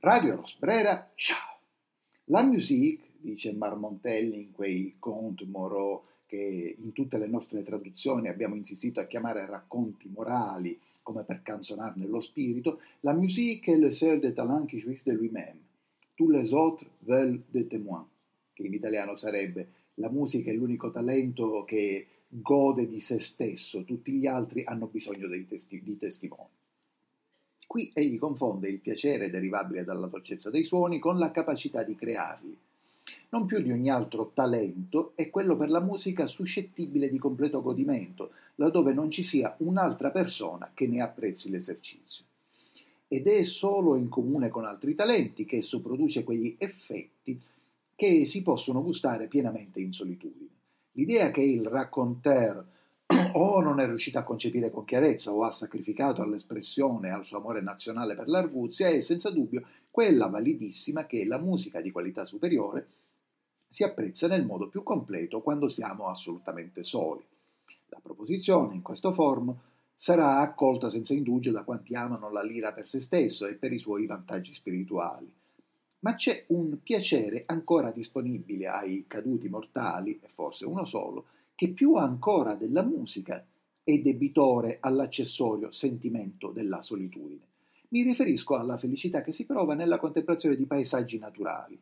Radio Rosbrera, ciao! La musique, dice Marmontelli in quei contes Moreau che in tutte le nostre traduzioni abbiamo insistito a chiamare racconti morali, come per canzonarne lo spirito, la musique est le seul des talents qui jouissent de lui-même. Tous les autres veulent des témoins, che in italiano sarebbe la musica è l'unico talento che gode di se stesso, tutti gli altri hanno bisogno testi- di testimoni. Qui egli confonde il piacere derivabile dalla dolcezza dei suoni con la capacità di crearli. Non più di ogni altro talento è quello per la musica suscettibile di completo godimento, laddove non ci sia un'altra persona che ne apprezzi l'esercizio. Ed è solo in comune con altri talenti che esso produce quegli effetti che si possono gustare pienamente in solitudine. L'idea che il racconteur o non è riuscito a concepire con chiarezza o ha sacrificato all'espressione e al suo amore nazionale per l'arguzia è senza dubbio quella validissima che la musica di qualità superiore si apprezza nel modo più completo quando siamo assolutamente soli. La proposizione in questo form sarà accolta senza indugio da quanti amano la lira per se stesso e per i suoi vantaggi spirituali. Ma c'è un piacere ancora disponibile ai caduti mortali, e forse uno solo, che più ancora della musica è debitore all'accessorio sentimento della solitudine. Mi riferisco alla felicità che si prova nella contemplazione di paesaggi naturali.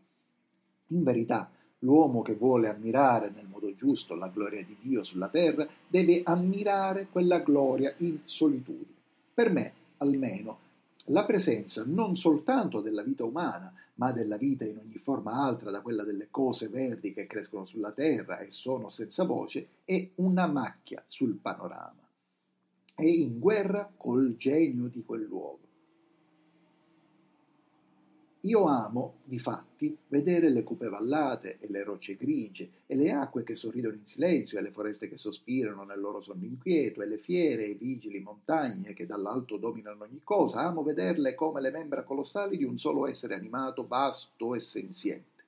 In verità, l'uomo che vuole ammirare nel modo giusto la gloria di Dio sulla terra deve ammirare quella gloria in solitudine. Per me, almeno, la presenza non soltanto della vita umana, ma della vita in ogni forma altra da quella delle cose verdi che crescono sulla terra e sono senza voce, è una macchia sul panorama. È in guerra col genio di quel luogo. Io amo, difatti, vedere le cupe vallate e le rocce grigie, e le acque che sorridono in silenzio, e le foreste che sospirano nel loro sonno inquieto, e le fiere e vigili montagne che dall'alto dominano ogni cosa. Amo vederle come le membra colossali di un solo essere animato, vasto e senziente.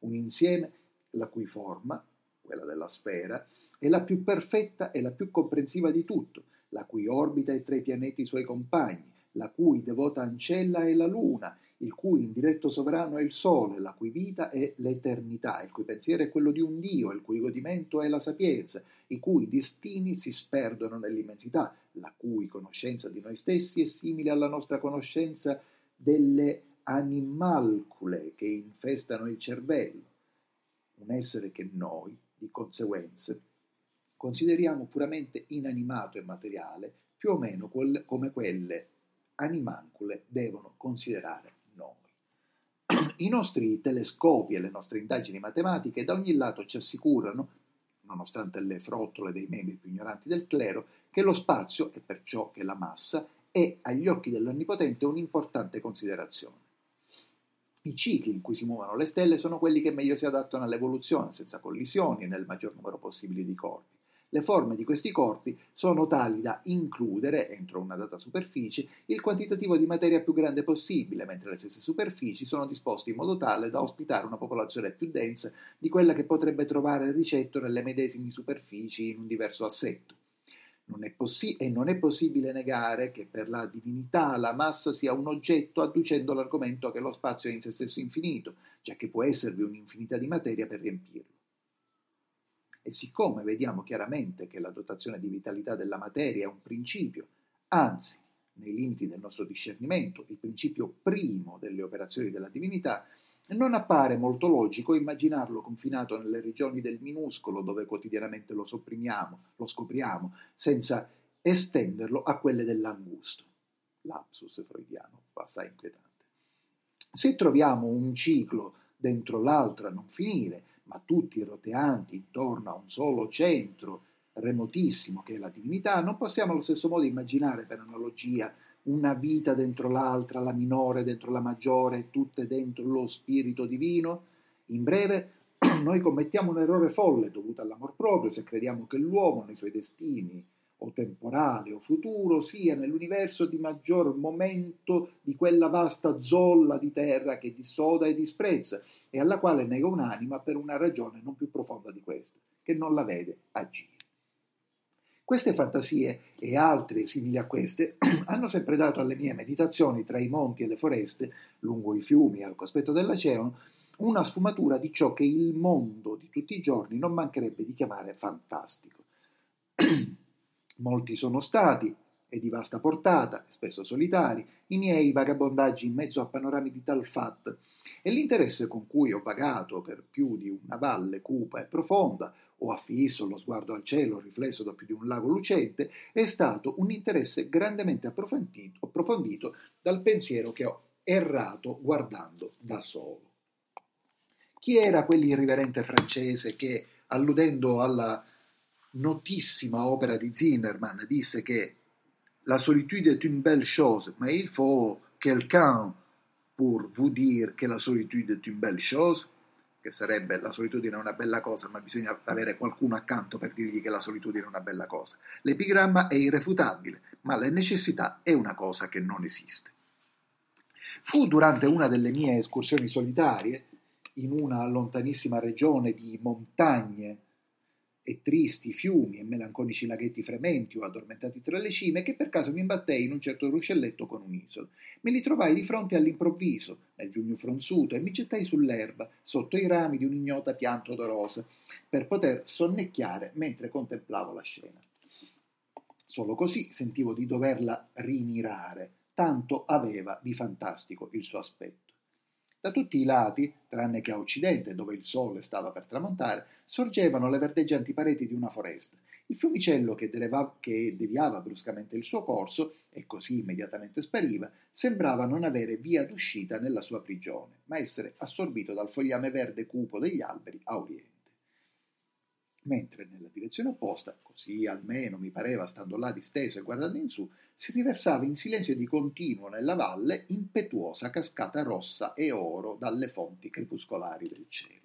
Un insieme la cui forma, quella della sfera, è la più perfetta e la più comprensiva di tutto, la cui orbita è tra i pianeti suoi compagni, la cui devota ancella è la luna, il cui indiretto sovrano è il sole, la cui vita è l'eternità, il cui pensiero è quello di un Dio, il cui godimento è la sapienza, i cui destini si sperdono nell'immensità, la cui conoscenza di noi stessi è simile alla nostra conoscenza delle animalcule che infestano il cervello, un essere che noi, di conseguenza, consideriamo puramente inanimato e materiale, più o meno come quelle animancule devono considerare i nostri telescopi e le nostre indagini matematiche da ogni lato ci assicurano, nonostante le frottole dei membri più ignoranti del clero, che lo spazio, e perciò che la massa, è agli occhi dell'Onnipotente un'importante considerazione. I cicli in cui si muovono le stelle sono quelli che meglio si adattano all'evoluzione, senza collisioni e nel maggior numero possibile di corpi. Le forme di questi corpi sono tali da includere, entro una data superficie, il quantitativo di materia più grande possibile, mentre le stesse superfici sono disposte in modo tale da ospitare una popolazione più densa di quella che potrebbe trovare ricetto nelle medesime superfici in un diverso assetto. Non possi- e non è possibile negare che per la divinità la massa sia un oggetto adducendo l'argomento che lo spazio è in se stesso infinito, già che può esservi un'infinità di materia per riempirlo. E siccome vediamo chiaramente che la dotazione di vitalità della materia è un principio, anzi, nei limiti del nostro discernimento, il principio primo delle operazioni della divinità, non appare molto logico immaginarlo confinato nelle regioni del minuscolo dove quotidianamente lo sopprimiamo, lo scopriamo, senza estenderlo a quelle dell'angusto. Lapsus freudiano, assai inquietante. Se troviamo un ciclo dentro l'altro a non finire, ma tutti roteanti intorno a un solo centro remotissimo che è la divinità, non possiamo allo stesso modo immaginare per analogia una vita dentro l'altra, la minore dentro la maggiore, tutte dentro lo spirito divino? In breve, noi commettiamo un errore folle dovuto all'amor proprio se crediamo che l'uomo nei suoi destini o temporale o futuro sia nell'universo di maggior momento di quella vasta zolla di terra che dissoda e disprezza e alla quale nega un'anima per una ragione non più profonda di questa, che non la vede agire. Queste fantasie e altre simili a queste hanno sempre dato alle mie meditazioni tra i monti e le foreste, lungo i fiumi e al cospetto dell'oceano, una sfumatura di ciò che il mondo di tutti i giorni non mancherebbe di chiamare fantastico. Molti sono stati, e di vasta portata, spesso solitari, i miei vagabondaggi in mezzo a panorami di tal fat, e l'interesse con cui ho vagato per più di una valle cupa e profonda, o affisso lo sguardo al cielo riflesso da più di un lago lucente, è stato un interesse grandemente approfondito, approfondito dal pensiero che ho errato guardando da solo. Chi era quell'irriverente francese che, alludendo alla notissima opera di Zimmermann, disse che la solitude est une belle chose, mais il faut quelqu'un pour vous dire che la solitude est une belle chose, che sarebbe la solitudine è una bella cosa, ma bisogna avere qualcuno accanto per dirgli che la solitudine è una bella cosa. L'epigramma è irrefutabile, ma la necessità è una cosa che non esiste. Fu durante una delle mie escursioni solitarie, in una lontanissima regione di montagne e tristi fiumi e melanconici laghetti frementi o addormentati tra le cime, che per caso mi imbattei in un certo ruscelletto con un'isola. Me li trovai di fronte all'improvviso, nel giugno fronzuto, e mi gettai sull'erba, sotto i rami di un'ignota pianta odorosa, per poter sonnecchiare mentre contemplavo la scena. Solo così sentivo di doverla rimirare, tanto aveva di fantastico il suo aspetto. Da tutti i lati, tranne che a occidente, dove il sole stava per tramontare, sorgevano le verdeggianti pareti di una foresta. Il fiumicello che, dereva, che deviava bruscamente il suo corso, e così immediatamente spariva, sembrava non avere via d'uscita nella sua prigione, ma essere assorbito dal fogliame verde cupo degli alberi a oriente mentre nella direzione opposta, così almeno mi pareva stando là disteso e guardando in su, si riversava in silenzio di continuo nella valle impetuosa cascata rossa e oro dalle fonti crepuscolari del cielo.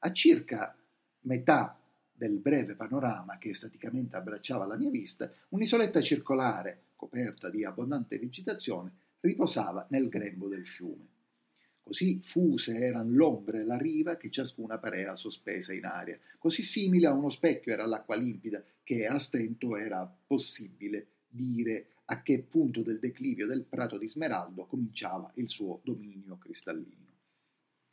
A circa metà del breve panorama che staticamente abbracciava la mia vista, un'isoletta circolare, coperta di abbondante vegetazione, riposava nel grembo del fiume. Così fuse eran l'ombre e la riva che ciascuna parea sospesa in aria. Così simile a uno specchio era l'acqua limpida che a stento era possibile dire a che punto del declivio del prato di Smeraldo cominciava il suo dominio cristallino.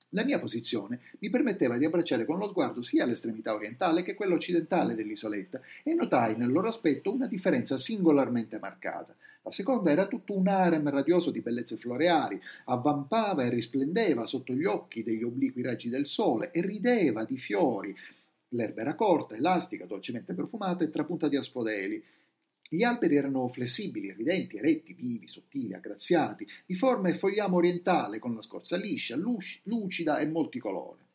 La mia posizione mi permetteva di abbracciare con lo sguardo sia l'estremità orientale che quella occidentale dell'isoletta e notai nel loro aspetto una differenza singolarmente marcata. La seconda era tutto un harem radioso di bellezze floreali, avvampava e risplendeva sotto gli occhi degli obliqui raggi del sole e rideva di fiori. L'erba era corta, elastica, dolcemente profumata e trapunta di asfodeli. Gli alberi erano flessibili, ridenti, eretti, vivi, sottili, aggraziati, di forma e fogliame orientale, con la scorza liscia, lucida e multicolore.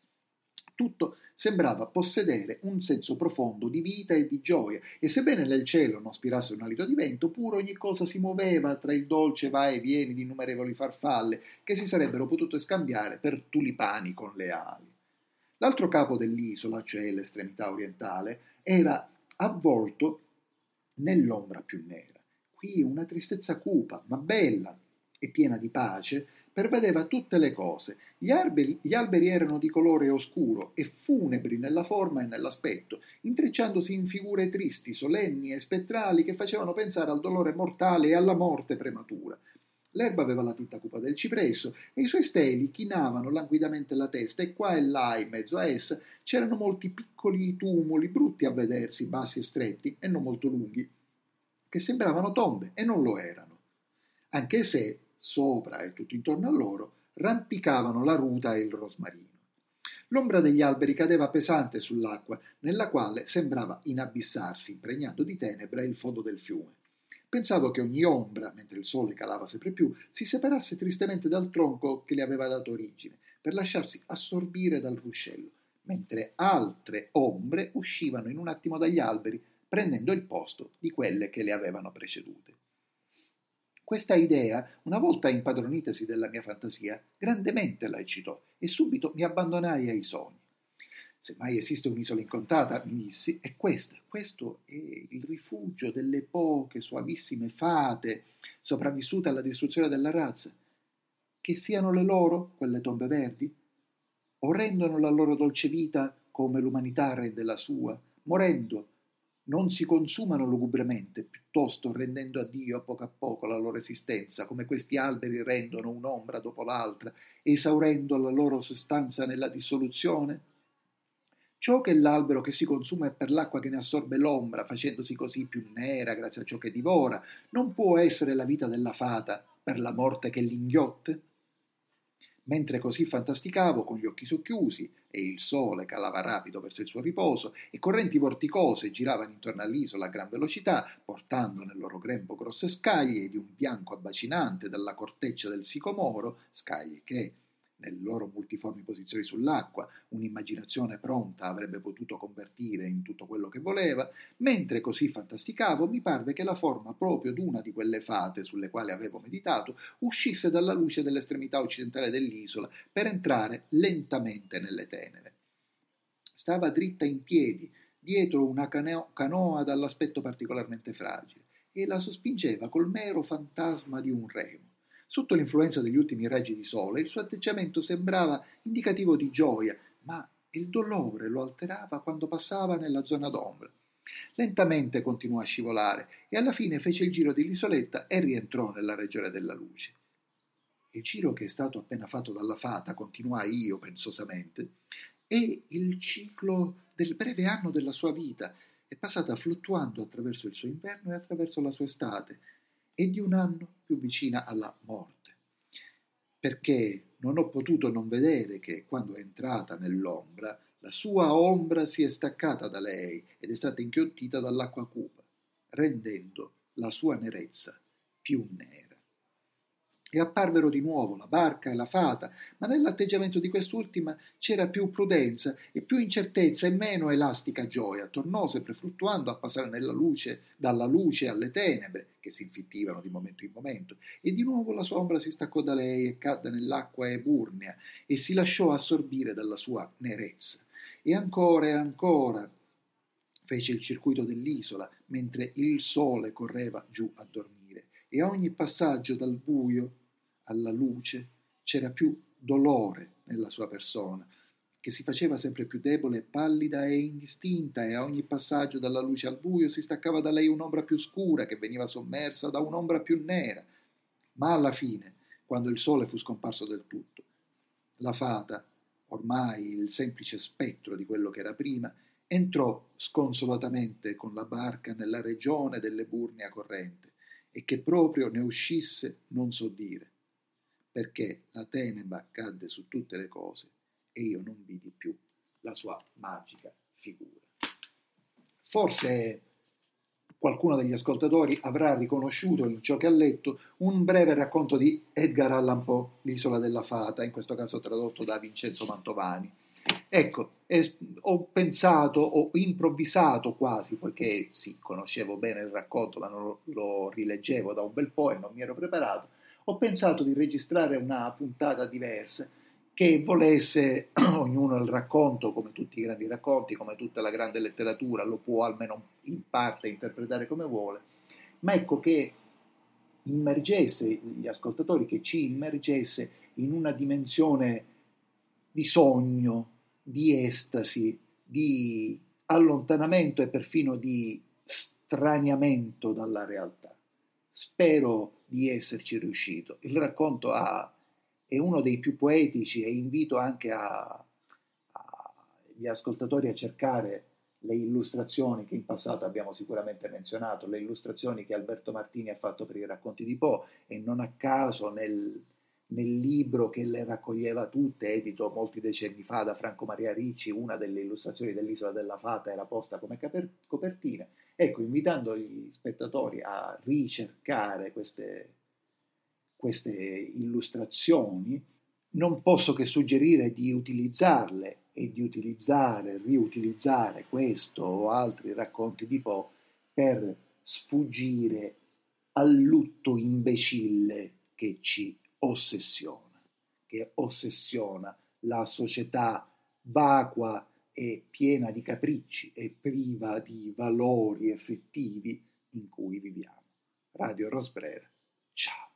Tutto sembrava possedere un senso profondo di vita e di gioia, e sebbene nel cielo non spirasse un alito di vento, pure ogni cosa si muoveva tra il dolce va e vieni di innumerevoli farfalle che si sarebbero potute scambiare per tulipani con le ali. L'altro capo dell'isola, cioè l'estremità orientale, era avvolto nell'ombra più nera. Qui una tristezza cupa, ma bella e piena di pace, pervadeva tutte le cose. Gli alberi, gli alberi, erano di colore oscuro e funebri nella forma e nell'aspetto, intrecciandosi in figure tristi, solenni e spettrali che facevano pensare al dolore mortale e alla morte prematura. L'erba aveva la tinta cupa del cipresso e i suoi steli chinavano languidamente la testa e qua e là, in mezzo a essa, c'erano molti piccoli tumuli, brutti a vedersi, bassi e stretti e non molto lunghi, che sembravano tombe e non lo erano, anche se, sopra e tutto intorno a loro, rampicavano la ruta e il rosmarino. L'ombra degli alberi cadeva pesante sull'acqua, nella quale sembrava inabissarsi, impregnando di tenebra il fondo del fiume. Pensavo che ogni ombra, mentre il sole calava sempre più, si separasse tristemente dal tronco che le aveva dato origine, per lasciarsi assorbire dal ruscello, mentre altre ombre uscivano in un attimo dagli alberi, prendendo il posto di quelle che le avevano precedute. Questa idea, una volta impadronitasi della mia fantasia, grandemente la eccitò e subito mi abbandonai ai sogni. Se mai esiste un'isola incontata, mi dissi, è questa. Questo è il rifugio delle poche suavissime fate sopravvissute alla distruzione della razza. Che siano le loro, quelle tombe verdi? O rendono la loro dolce vita come l'umanità rende la sua, morendo non si consumano lugubremente, piuttosto rendendo a Dio a poco a poco la loro esistenza, come questi alberi rendono un'ombra dopo l'altra, esaurendo la loro sostanza nella dissoluzione? Ciò che l'albero che si consuma è per l'acqua che ne assorbe l'ombra, facendosi così più nera grazie a ciò che divora, non può essere la vita della fata per la morte che l'inghiotte? Mentre così fantasticavo con gli occhi socchiusi e il sole calava rapido verso il suo riposo e correnti vorticose giravano intorno all'isola a gran velocità, portando nel loro grembo grosse scaglie di un bianco abbacinante dalla corteccia del sicomoro, scaglie che, nelle loro multiformi posizioni sull'acqua, un'immaginazione pronta avrebbe potuto convertire in tutto quello che voleva, mentre così fantasticavo mi parve che la forma proprio d'una di quelle fate sulle quali avevo meditato uscisse dalla luce dell'estremità occidentale dell'isola per entrare lentamente nelle tenebre. Stava dritta in piedi, dietro una canoa dall'aspetto particolarmente fragile, e la sospingeva col mero fantasma di un remo. Sotto l'influenza degli ultimi raggi di sole, il suo atteggiamento sembrava indicativo di gioia, ma il dolore lo alterava quando passava nella zona d'ombra. Lentamente continuò a scivolare e alla fine fece il giro dell'isoletta e rientrò nella regione della luce. Il giro che è stato appena fatto dalla fata, continuai io pensosamente, è il ciclo del breve anno della sua vita, è passata fluttuando attraverso il suo inverno e attraverso la sua estate, e di un anno più vicina alla morte, perché non ho potuto non vedere che quando è entrata nell'ombra la sua ombra si è staccata da lei ed è stata inghiottita dall'acqua cupa, rendendo la sua nerezza più nera e apparvero di nuovo la barca e la fata, ma nell'atteggiamento di quest'ultima c'era più prudenza e più incertezza e meno elastica gioia. Tornò sempre fluttuando a passare luce, dalla luce alle tenebre, che si infittivano di momento in momento, e di nuovo la sua ombra si staccò da lei e cadde nell'acqua eburnea e si lasciò assorbire dalla sua nerezza. E ancora e ancora fece il circuito dell'isola, mentre il sole correva giù a dormire, e a ogni passaggio dal buio alla luce, c'era più dolore nella sua persona, che si faceva sempre più debole, pallida e indistinta, e a ogni passaggio dalla luce al buio si staccava da lei un'ombra più scura che veniva sommersa da un'ombra più nera. Ma alla fine, quando il sole fu scomparso del tutto, la fata, ormai il semplice spettro di quello che era prima, entrò sconsolatamente con la barca nella regione delle burne a corrente, e che proprio ne uscisse non so dire perché la tenebra cadde su tutte le cose e io non vidi più la sua magica figura. Forse qualcuno degli ascoltatori avrà riconosciuto in ciò che ha letto un breve racconto di Edgar Allan Poe, L'isola della fata, in questo caso tradotto da Vincenzo Mantovani. Ecco, es- ho pensato, ho improvvisato quasi, poiché sì, conoscevo bene il racconto, ma non lo, lo rileggevo da un bel po' e non mi ero preparato, ho pensato di registrare una puntata diversa che volesse ognuno il racconto, come tutti i grandi racconti, come tutta la grande letteratura, lo può almeno in parte interpretare come vuole, ma ecco che immergesse gli ascoltatori, che ci immergesse in una dimensione di sogno, di estasi, di allontanamento e perfino di straniamento dalla realtà. Spero di esserci riuscito. Il racconto ha, è uno dei più poetici e invito anche a, a, gli ascoltatori a cercare le illustrazioni che in passato abbiamo sicuramente menzionato, le illustrazioni che Alberto Martini ha fatto per i racconti di Poe e non a caso nel, nel libro che le raccoglieva tutte, edito molti decenni fa da Franco Maria Ricci, una delle illustrazioni dell'Isola della Fata era posta come copertina. Ecco, invitando gli spettatori a ricercare queste, queste illustrazioni, non posso che suggerire di utilizzarle e di utilizzare, riutilizzare questo o altri racconti di Poe per sfuggire al lutto imbecille che ci ossessiona, che ossessiona la società vacua e piena di capricci e priva di valori effettivi in cui viviamo. Radio Rosbrera, ciao.